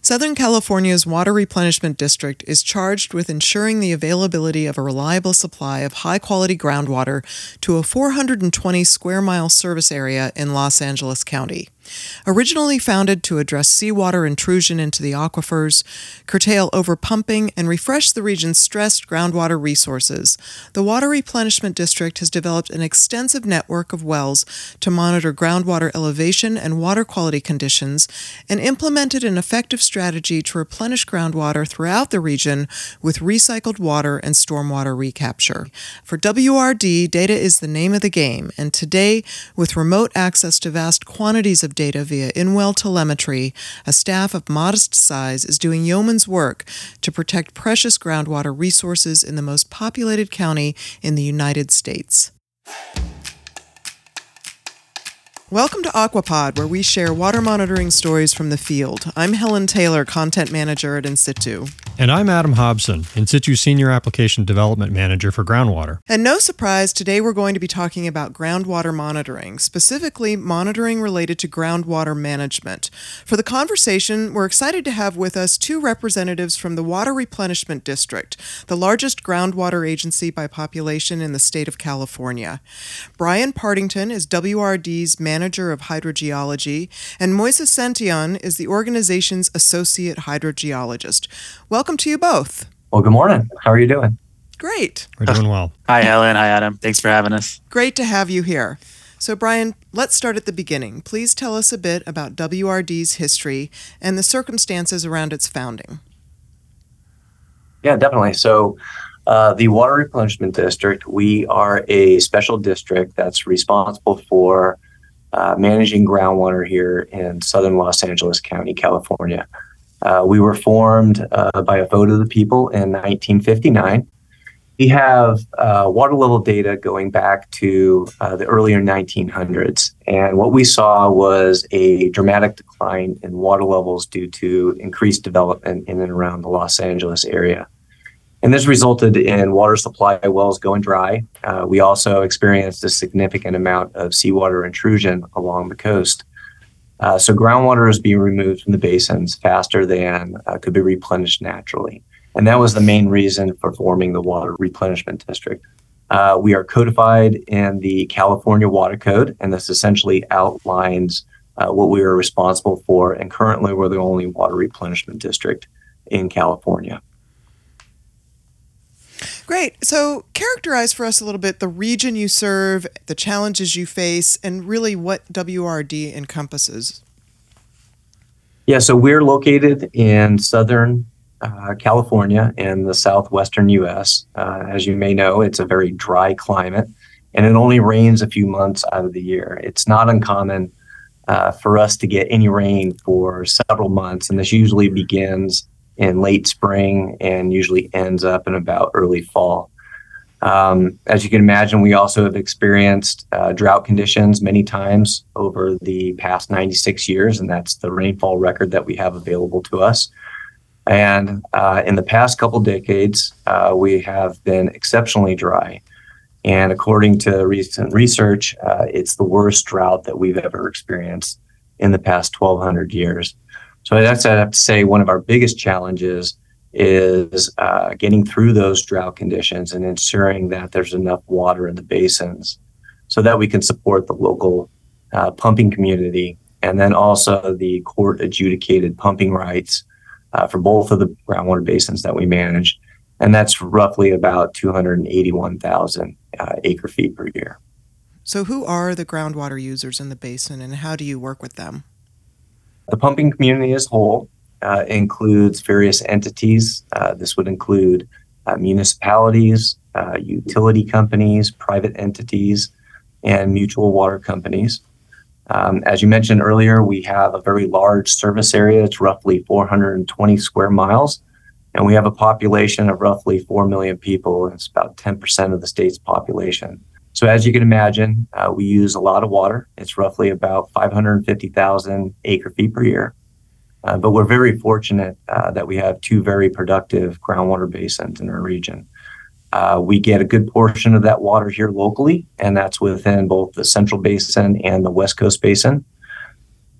Southern California's Water Replenishment District is charged with ensuring the availability of a reliable supply of high quality groundwater to a 420 square mile service area in Los Angeles County. Originally founded to address seawater intrusion into the aquifers, curtail overpumping, and refresh the region's stressed groundwater resources, the Water Replenishment District has developed an extensive network of wells to monitor groundwater elevation and water quality conditions and implemented an effective strategy to replenish groundwater throughout the region with recycled water and stormwater recapture. For WRD, data is the name of the game, and today, with remote access to vast quantities of data via in-well telemetry, a staff of modest size is doing yeoman's work to protect precious groundwater resources in the most populated county in the United States. Welcome to Aquapod, where we share water monitoring stories from the field. I'm Helen Taylor, Content Manager at In Situ. And I'm Adam Hobson, In Situ Senior Application Development Manager for Groundwater. And no surprise, today we're going to be talking about groundwater monitoring, specifically monitoring related to groundwater management. For the conversation, we're excited to have with us two representatives from the Water Replenishment District, the largest groundwater agency by population in the state of California. Brian Partington is WRD's Manager of Hydrogeology, and Moises Santillan is the organization's Associate Hydrogeologist. Welcome to you both. Well, good morning. How are you doing? Great. We're doing well. Hi, Helen. Hi, Adam. Thanks for having us. Great to have you here. So, Brian, let's start at the beginning. Please tell us a bit about WRD's history and the circumstances around its founding. Yeah, definitely. So, uh, the Water Replenishment District, we are a special district that's responsible for uh, managing groundwater here in southern Los Angeles County, California. Uh, we were formed uh, by a vote of the people in 1959. We have uh, water level data going back to uh, the earlier 1900s. And what we saw was a dramatic decline in water levels due to increased development in and around the Los Angeles area. And this resulted in water supply wells going dry. Uh, we also experienced a significant amount of seawater intrusion along the coast. Uh, so groundwater is being removed from the basins faster than uh, could be replenished naturally. And that was the main reason for forming the Water Replenishment District. Uh, we are codified in the California Water Code, and this essentially outlines uh, what we are responsible for. And currently, we're the only water replenishment district in California. Great. So, characterize for us a little bit the region you serve, the challenges you face, and really what WRD encompasses. Yeah, so we're located in Southern uh, California in the southwestern U.S. Uh, as you may know, it's a very dry climate, and it only rains a few months out of the year. It's not uncommon uh, for us to get any rain for several months, and this usually begins in late spring and usually ends up in about early fall. Um, as you can imagine, we also have experienced uh, drought conditions many times over the past 96 years, and that's the rainfall record that we have available to us. And uh, in the past couple decades, uh, we have been exceptionally dry. And according to recent research, uh, it's the worst drought that we've ever experienced in the past 1,200 years. So that's I have to say one of our biggest challenges is uh, getting through those drought conditions and ensuring that there's enough water in the basins so that we can support the local uh, pumping community and then also the court adjudicated pumping rights uh, for both of the groundwater basins that we manage. And that's roughly about 281,000 uh, acre feet per year. So, who are the groundwater users in the basin and how do you work with them? The pumping community as a whole uh, includes various entities. Uh, this would include uh, municipalities, uh, utility companies, private entities, and mutual water companies. Um, as you mentioned earlier, we have a very large service area. It's roughly 420 square miles. And we have a population of roughly 4 million people. It's about 10% of the state's population. So as you can imagine, uh, we use a lot of water. It's roughly about 550,000 acre feet per year. Uh, but we're very fortunate uh, that we have two very productive groundwater basins in our region. Uh, we get a good portion of that water here locally, and that's within both the Central Basin and the West Coast Basin.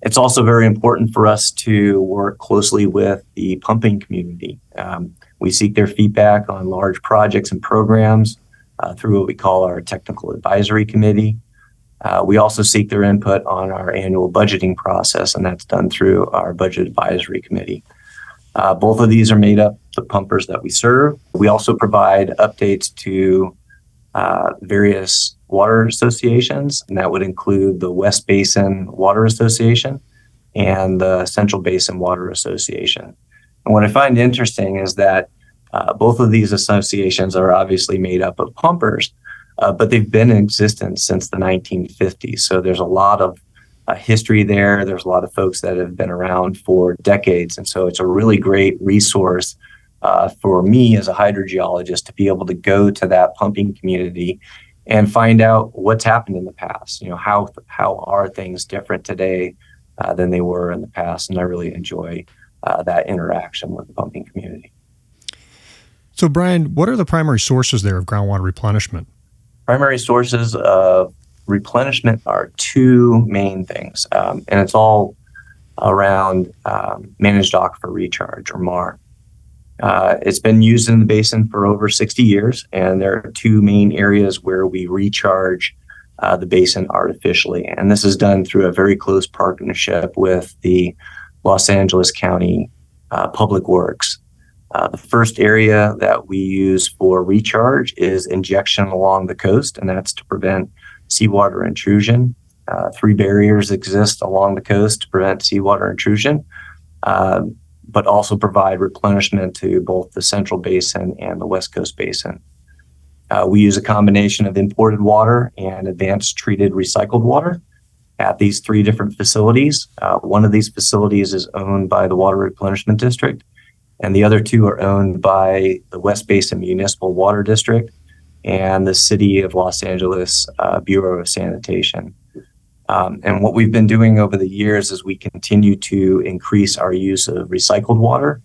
it's also very important for us to work closely with the pumping community. Um, we seek their feedback on large projects and programs through what we call our technical advisory committee. Uh, we also seek their input on our annual budgeting process, and that's done through our budget advisory committee. Uh, both of these are made up the pumpers that we serve. We also provide updates to uh, various water associations, and that would include the West Basin Water Association and the Central Basin Water Association. And what I find interesting is that uh, both of these associations are obviously made up of pumpers, uh, but they've been in existence since the 1950s. So there's a lot of uh, history there. There's a lot of folks that have been around for decades. And so it's a really great resource uh, for me as a hydrogeologist to be able to go to that pumping community and find out what's happened in the past. You know, how how are things different today uh, than they were in the past? And I really enjoy uh, that interaction with the pumping community. So, Brian, what are the primary sources there of groundwater replenishment? Primary sources of replenishment are two main things, um, and it's all around um, managed aquifer recharge or MAR. Uh, it's been used in the basin for over 60 years, and there are two main areas where we recharge uh, the basin artificially. And this is done through a very close partnership with the Los Angeles County uh, Public Works. Uh, the first area that we use for recharge is injection along the coast, and that's to prevent seawater intrusion. Uh, three barriers exist along the coast to prevent seawater intrusion. Um, but also provide replenishment to both the Central Basin and the West Coast Basin. Uh, we use a combination of imported water and advanced treated recycled water at these three different facilities. Uh, one of these facilities is owned by the Water Replenishment District, and the other two are owned by the West Basin Municipal Water District and the City of Los Angeles uh, Bureau of Sanitation. Um, and what we've been doing over the years is we continue to increase our use of recycled water,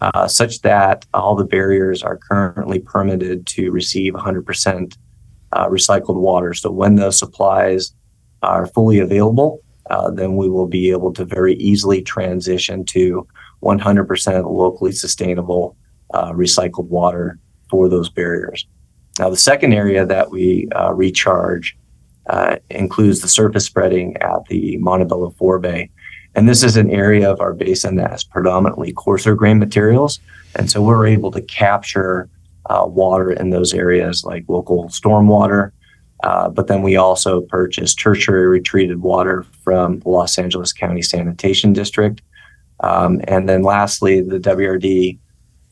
uh, such that all the barriers are currently permitted to receive 100% uh, recycled water. So when those supplies are fully available, uh, then we will be able to very easily transition to 100% locally sustainable uh, recycled water for those barriers. Now, the second area that we uh, recharge uh, includes the surface spreading at the Montebello forebay. And this is an area of our basin that has predominantly coarser grain materials. And so we're able to capture uh, water in those areas like local stormwater. Uh, but then we also purchase tertiary retreated water from the Los Angeles County Sanitation District. Um, and then lastly, the WRD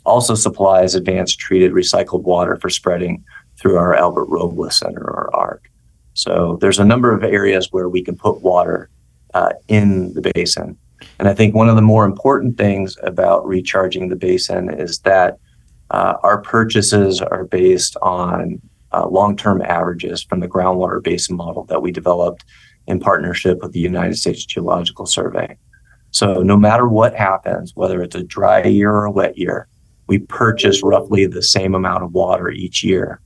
also supplies advanced treated recycled water for spreading through our Albert Robles Center or ARC. So there's a number of areas where we can put water uh, in the basin. And I think one of the more important things about recharging the basin is that uh, our purchases are based on uh, long term averages from the groundwater basin model that we developed in partnership with the United States Geological Survey. So no matter what happens, whether it's a dry year or a wet year, we purchase roughly the same amount of water each year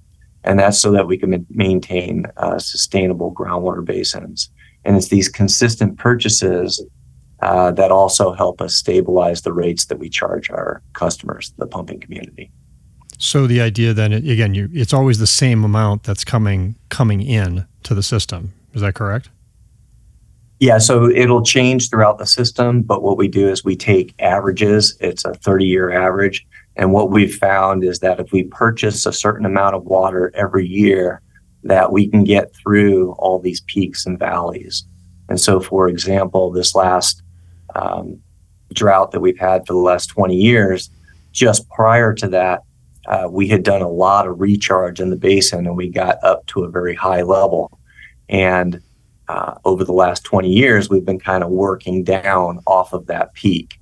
and that's so that we can maintain uh, sustainable groundwater basins. And it's these consistent purchases uh, that also help us stabilize the rates that we charge our customers, the pumping community. So the idea then, again, you, it's always the same amount that's coming coming in to the system. Is that correct? Yeah, so it'll change throughout the system, but what we do is we take averages. It's a 30 year average, and what we've found is that if we purchase a certain amount of water every year, that we can get through all these peaks and valleys. And so, for example, this last um, drought that we've had for the last 20 years, just prior to that, uh, we had done a lot of recharge in the basin and we got up to a very high level. And uh, over the last 20 years, we've been kind of working down off of that peak.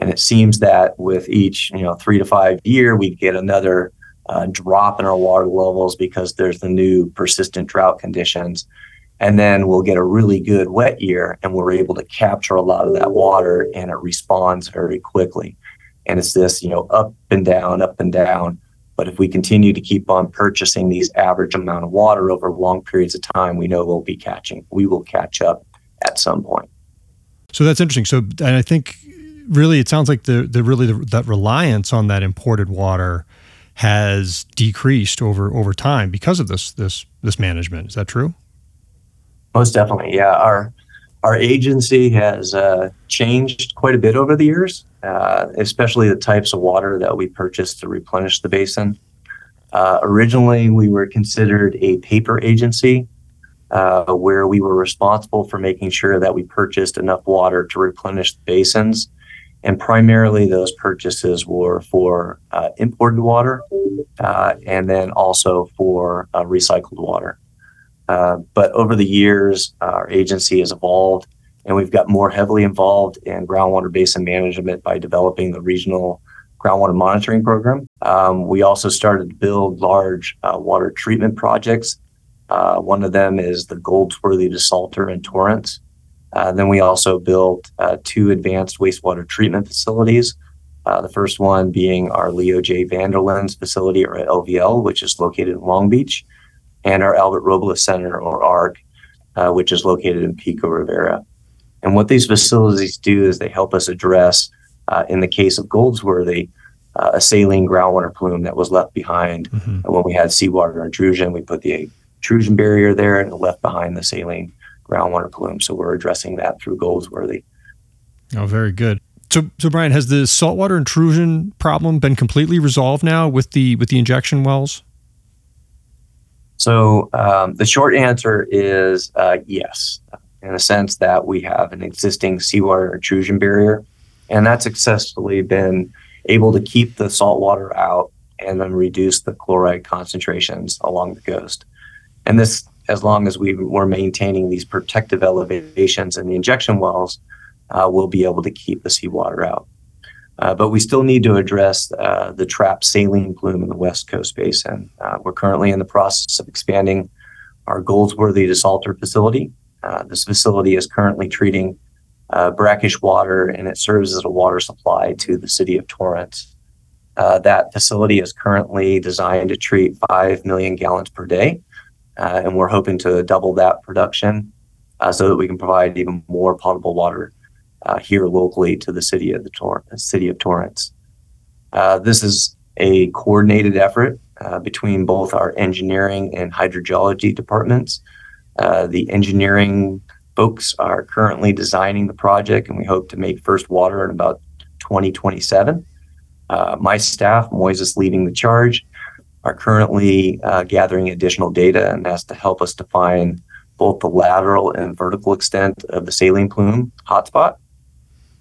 And it seems that with each, you know, three to five year, we get another uh, drop in our water levels because there's the new persistent drought conditions. And then we'll get a really good wet year and we're able to capture a lot of that water and it responds very quickly. And it's this, you know, up and down, up and down. But if we continue to keep on purchasing these average amount of water over long periods of time, we know we'll be catching, we will catch up at some point. So that's interesting. So, and I think really it sounds like the the really the, that reliance on that imported water has decreased over over time because of this this this management. Is that true? Most definitely, yeah. Our our agency has uh, changed quite a bit over the years, uh, especially the types of water that we purchase to replenish the basin. Uh, originally, we were considered a paper agency, uh, where we were responsible for making sure that we purchased enough water to replenish the basins. And primarily, those purchases were for uh, imported water uh, and then also for recycled water. Uh, but over the years, our agency has evolved and we've got more heavily involved in groundwater basin management by developing the regional groundwater monitoring program. Um, we also started to build large uh, water treatment projects. Uh, one of them is the Goldsworthy desalter in Torrance. Uh, then we also built uh, two advanced wastewater treatment facilities. the first one being our Leo J. Vander Lans facility, or LVL, which is located in Long Beach and our Albert Robles Center, or ARC, uh, which is located in Pico Rivera. And what these facilities do is they help us address, uh, in the case of Goldsworthy, uh, a saline groundwater plume that was left behind mm-hmm. when we had seawater intrusion. We put the intrusion barrier there and left behind the saline groundwater plume. So we're addressing that through Goldsworthy. Oh, very good. So, so Brian, has the saltwater intrusion problem been completely resolved now with the with the injection wells? So um, the short answer is uh, yes, in the sense that we have an existing seawater intrusion barrier, and that's successfully been able to keep the salt water out and then reduce the chloride concentrations along the coast. And this, as long as we were maintaining these protective elevations in the injection wells, uh, we'll be able to keep the seawater out. Uh, but we still need to address uh, the trapped saline plume in the West Coast Basin. Uh, we're currently in the process of expanding our Goldsworthy desalter facility. Uh, this facility is currently treating uh, brackish water and it serves as a water supply to the city of Torrance. That facility is currently designed to treat 5 million gallons per day, and we're hoping to double that production so that we can provide even more potable water uh, here locally to the city of the Tor- city of Torrance. Uh, this is a coordinated effort uh, between both our engineering and hydrogeology departments. Uh, the engineering folks are currently designing the project, and we hope to make first water in about 2027. Uh, my staff, Moises leading the charge, are currently uh, gathering additional data, and that's to help us define both the lateral and vertical extent of the saline plume hotspot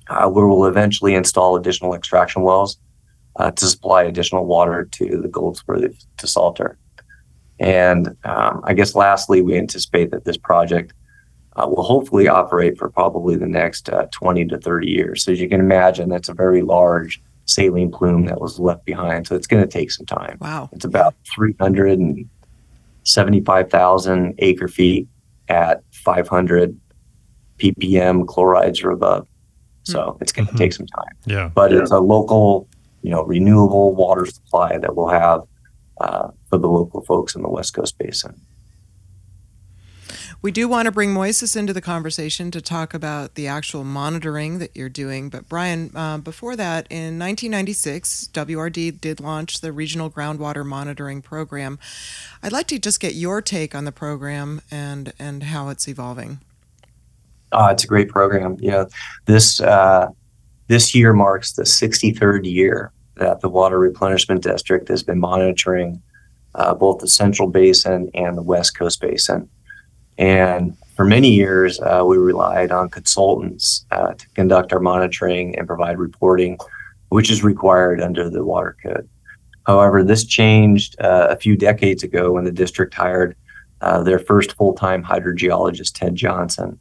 where we'll eventually install additional extraction wells uh, to supply additional water to the Goldsworthy desalter. And um, I guess lastly, we anticipate that this project uh, will hopefully operate for probably the next uh, 20 to 30 years. So as you can imagine, that's a very large saline plume that was left behind. So it's going to take some time. Wow. It's about 375,000 acre feet at 500 ppm chlorides or above. So mm-hmm. it's going to mm-hmm. take some time. Yeah. But it's a local, you know, renewable water supply that we'll have uh, for the local folks in the West Coast Basin. We do want to bring Moises into the conversation to talk about the actual monitoring that you're doing. But Brian, uh, before that, in 1996, WRD did launch the Regional Groundwater Monitoring Program. I'd like to just get your take on the program and and how it's evolving. Oh, it's a great program. You know, this uh, this year marks the 63rd year that the Water Replenishment District has been monitoring uh, both the Central Basin and the West Coast Basin. And for many years, uh, we relied on consultants uh, to conduct our monitoring and provide reporting, which is required under the Water Code. However, this changed uh, a few decades ago when the district hired uh, their first full time hydrogeologist, Ted Johnson.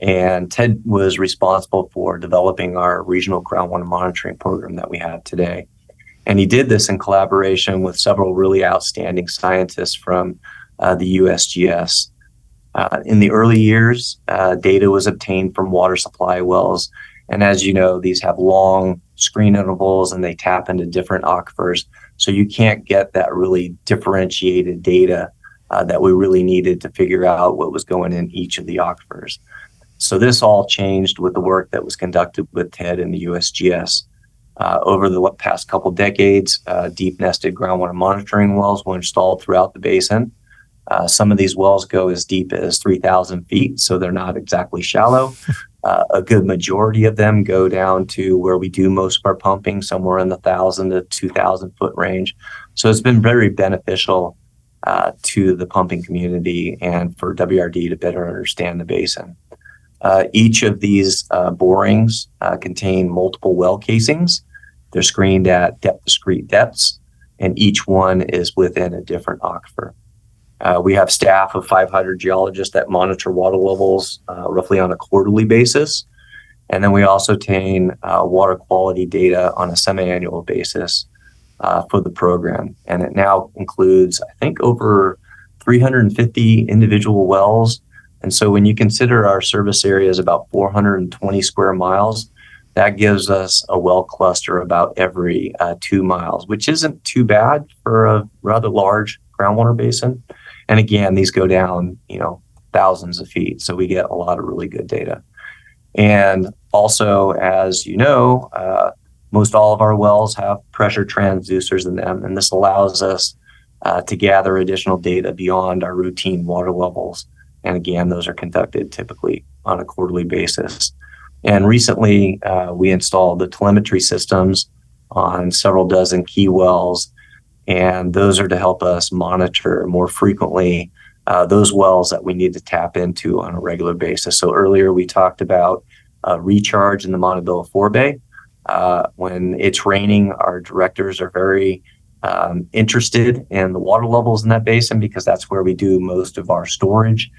And Ted was responsible for developing our regional groundwater monitoring program that we have today. And he did this in collaboration with several really outstanding scientists from uh, the USGS. Uh, in the early years, uh, data was obtained from water supply wells. And as you know, these have long screen intervals and they tap into different aquifers. So you can't get that really differentiated data uh, that we really needed to figure out what was going in each of the aquifers. So this all changed with the work that was conducted with Ted and the USGS. Uh, over the past couple decades, uh, deep nested groundwater monitoring wells were installed throughout the basin. Uh, some of these wells go as deep as 3,000 feet, so they're not exactly shallow. Uh, a good majority of them go down to where we do most of our pumping, somewhere in the 1,000 to 2,000 foot range. So it's been very beneficial uh, to the pumping community and for WRD to better understand the basin. Uh, each of these uh, borings uh, contain multiple well casings. They're screened at depth discrete depths, and each one is within a different aquifer. Uh, we have staff of 500 geologists that monitor water levels uh, roughly on a quarterly basis. And then we also obtain water quality data on a semi annual basis for the program. And it now includes, I think, over 350 individual wells. And so when you consider our service area is about 420 square miles, that gives us a well cluster about every uh, two miles, which isn't too bad for a rather large groundwater basin. And again, these go down, you know, thousands of feet. So we get a lot of really good data. And also, as you know, uh, most all of our wells have pressure transducers in them, and this allows us uh, to gather additional data beyond our routine water levels. And again, those are conducted typically on a quarterly basis. And recently, uh, we installed the telemetry systems on several dozen key wells and those are to help us monitor more frequently uh, those wells that we need to tap into on a regular basis. So earlier we talked about uh, recharge in the Montebello forebay. Uh, when it's raining, our directors are very um, interested in the water levels in that basin because that's where we do most of our storage.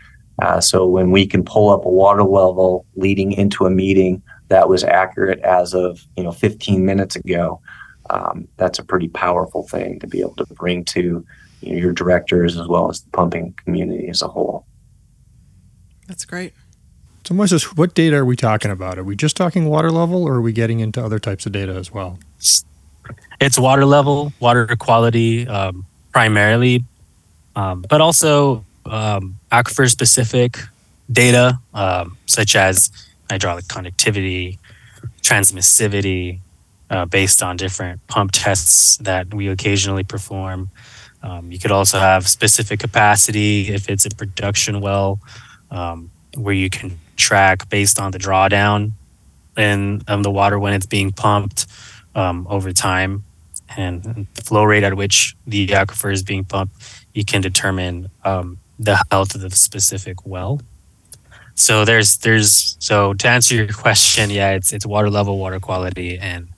Uh, so when we can pull up a water level leading into a meeting that was accurate as of you know 15 minutes ago, um, that's a pretty powerful thing to be able to bring to you know, your directors as well as the pumping community as a whole. That's great. So, Moises, what data are we talking about? Are we just talking water level, or are we getting into other types of data as well? It's water level, water quality, um, primarily, um, but also um, aquifer specific data um, such as hydraulic conductivity, transmissivity, uh, based on different pump tests that we occasionally perform. Um, you could also have specific capacity if it's a production well, um, where you can track based on the drawdown in the water when it's being pumped um, over time and, flow rate at which the aquifer is being pumped. You can determine um, the health of the specific well. So there's there's so to answer your question, yeah, it's it's water level, water quality, and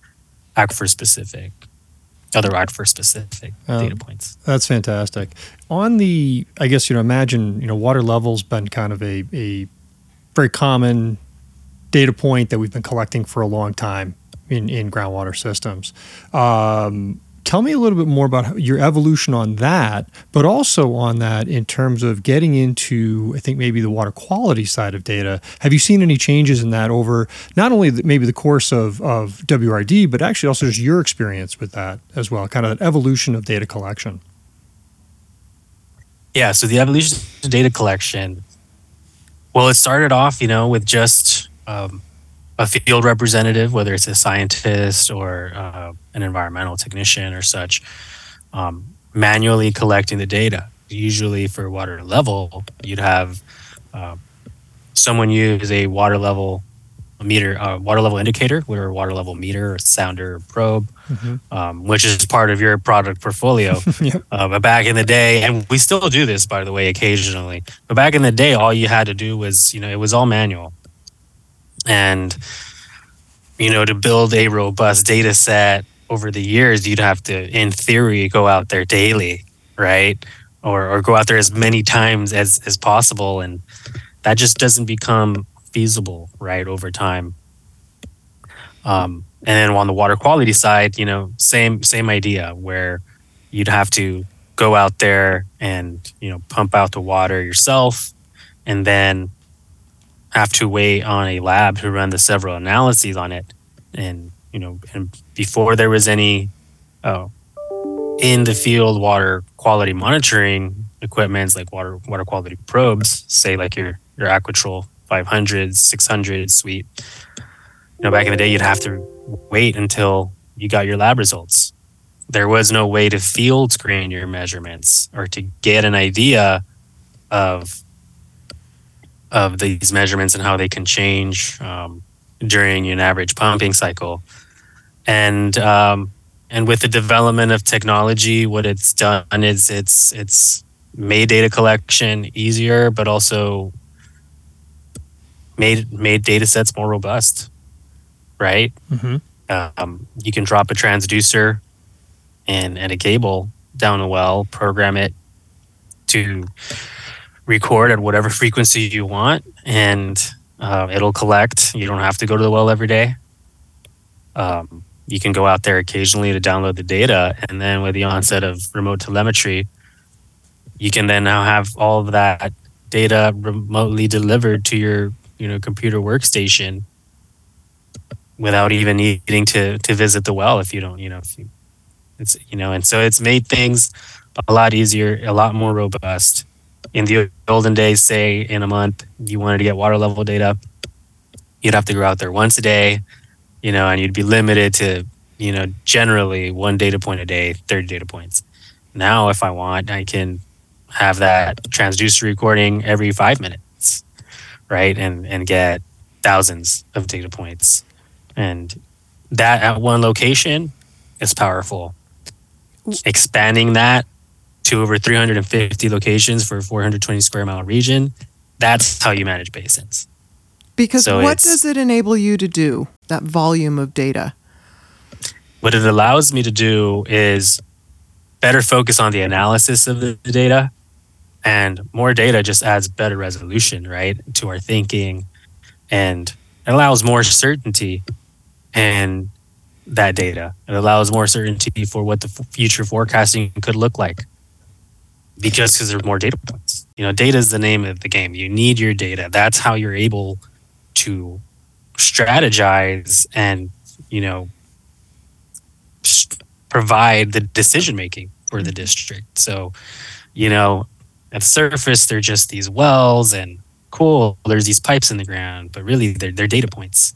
aquifer specific, other aquifer specific um, data points. That's fantastic. On the, I guess you know, imagine you know, water level's been kind of a a very common data point that we've been collecting for a long time in in groundwater systems. Um, tell me a little bit more about your evolution on that, but also on that in terms of getting into, I think maybe the water quality side of data. Have you seen any changes in that over not only the, maybe the course of, of WRD, but actually also just your experience with that as well, kind of that evolution of data collection? Yeah, so the evolution of data collection, well, it started off, you know, with just um, a field representative, whether it's a scientist or uh, an environmental technician or such, um, manually collecting the data. Usually for water level, you'd have uh, someone use a water level meter, uh, water level indicator, or water level meter, or sounder, or probe, mm-hmm. um, which is part of your product portfolio. yep. uh, but back in the day, and we still do this, by the way, occasionally. But back in the day, all you had to do was, you know, it was all manual and you know to build a robust data set over the years you'd have to in theory go out there daily right? Or, or go out there as many times as as possible. And that just doesn't become feasible right over time. Um, and then on the water quality side you know same same idea where you'd have to go out there and you know pump out the water yourself and then have to wait on a lab to run the several analyses on it. And, you know, and before there was any oh, in the field water quality monitoring equipments like water water quality probes, say like your your Aqua TROLL 500, 600 suite. You know, back in the day, you'd have to wait until you got your lab results. There was no way to field screen your measurements or to get an idea of of these measurements and how they can change um, during an average pumping cycle. And um, and with the development of technology, what it's done is it's it's made data collection easier, but also made made data sets more robust. Right? Mm-hmm. Um, you can drop a transducer and and a cable down a well, program it to record at whatever frequency you want, and uh, it'll collect. You don't have to go to the well every day. Um, you can go out there occasionally to download the data, and then with the onset of remote telemetry, you can then now have all of that data remotely delivered to your you know computer workstation without even needing to to visit the well if you don't you know if you, it's you know and so it's made things a lot easier a lot more robust in the olden days say in a month you wanted to get water level data you'd have to go out there once a day you know and you'd be limited to you know generally one data point a day 30 data points. Now if i want i can have that transducer recording every five minutes right and and get thousands of data points. And that at one location is powerful. Mm. Expanding that to over 350 locations for a 420 square mile region that's how you manage basins Because So what does it enable you to do? That volume of data. what it allows me to do is better focus on the analysis of the data and more data just adds better resolution right to our thinking and it allows more certainty in that data it allows more certainty for what the f- future forecasting could look like because because there's more data points you know data is the name of the game you need your data that's how you're able to strategize and you know provide the decision making for the district. So, you know, at the surface, they're just these wells and cool, there's these pipes in the ground, but really they're, they're data points.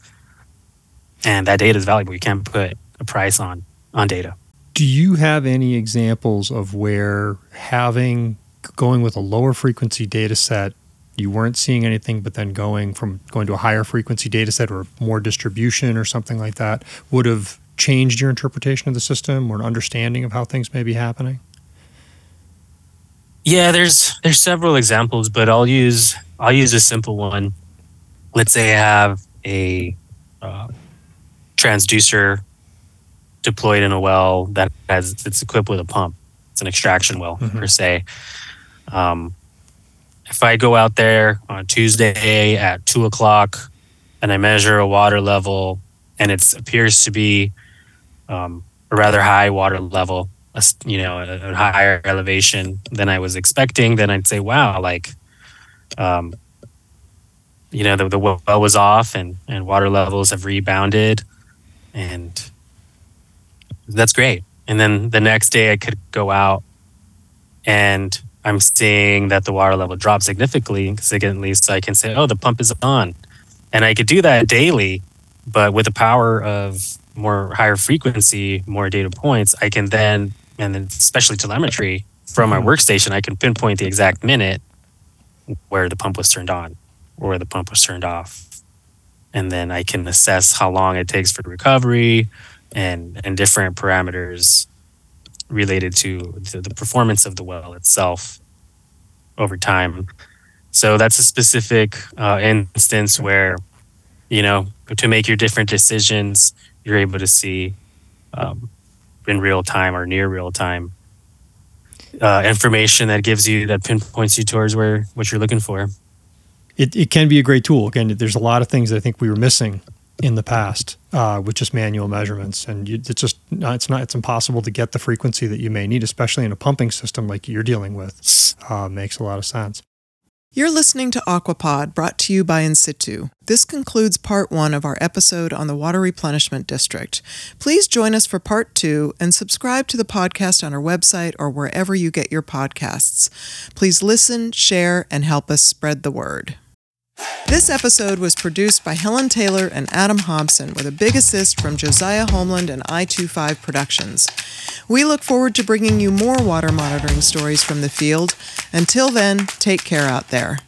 And that data is valuable. You can't put a price on on data. Do you have any examples of where having going with a lower frequency data set, you weren't seeing anything, but then going from going to a higher frequency data set or more distribution or something like that would have changed your interpretation of the system or an understanding of how things may be happening? Yeah, there's there's several examples, but I'll use I'll use a simple one. Let's say I have a uh, transducer deployed in a well that has it's equipped with a pump. It's an extraction well Mhm. per se. Um, if I go out there on Tuesday at two o'clock and I measure a water level and it appears to be um, a rather high water level, a you know, a, a higher elevation than I was expecting, then I'd say, wow, like, um, you know, the, the well was off and, and water levels have rebounded and that's great. And then the next day I could go out and I'm seeing that the water level dropped significantly, significantly, so I can say, oh, the pump is on. And I could do that daily, but with the power of more higher frequency, more data points, I can then, and then especially telemetry from my Mhm. workstation, I can pinpoint the exact minute where the pump was turned on or where the pump was turned off. And then I can assess how long it takes for recovery and, and different parameters related to the, the performance of the well itself over time. So that's a specific uh, instance where, you know, to make your different decisions, you're able to see um, in real time or near real time uh, information that gives you that pinpoints you towards where what you're looking for. It, it can be a great tool. Again, there's a lot of things that I think we were missing in the past uh, with just manual measurements, and you, it's just it's not it's impossible to get the frequency that you may need, especially in a pumping system like you're dealing with. Uh, makes a lot of sense. You're listening to Aquapod, brought to you by In Situ. This concludes part one of our episode on the Water Replenishment District. Please join us for part two and subscribe to the podcast on our website or wherever you get your podcasts. Please listen, share, and help us spread the word. This episode was produced by Helen Taylor and Adam Hobson with a big assist from Josiah Homeland and I25 Productions. We look forward to bringing you more water monitoring stories from the field. Until then, take care out there.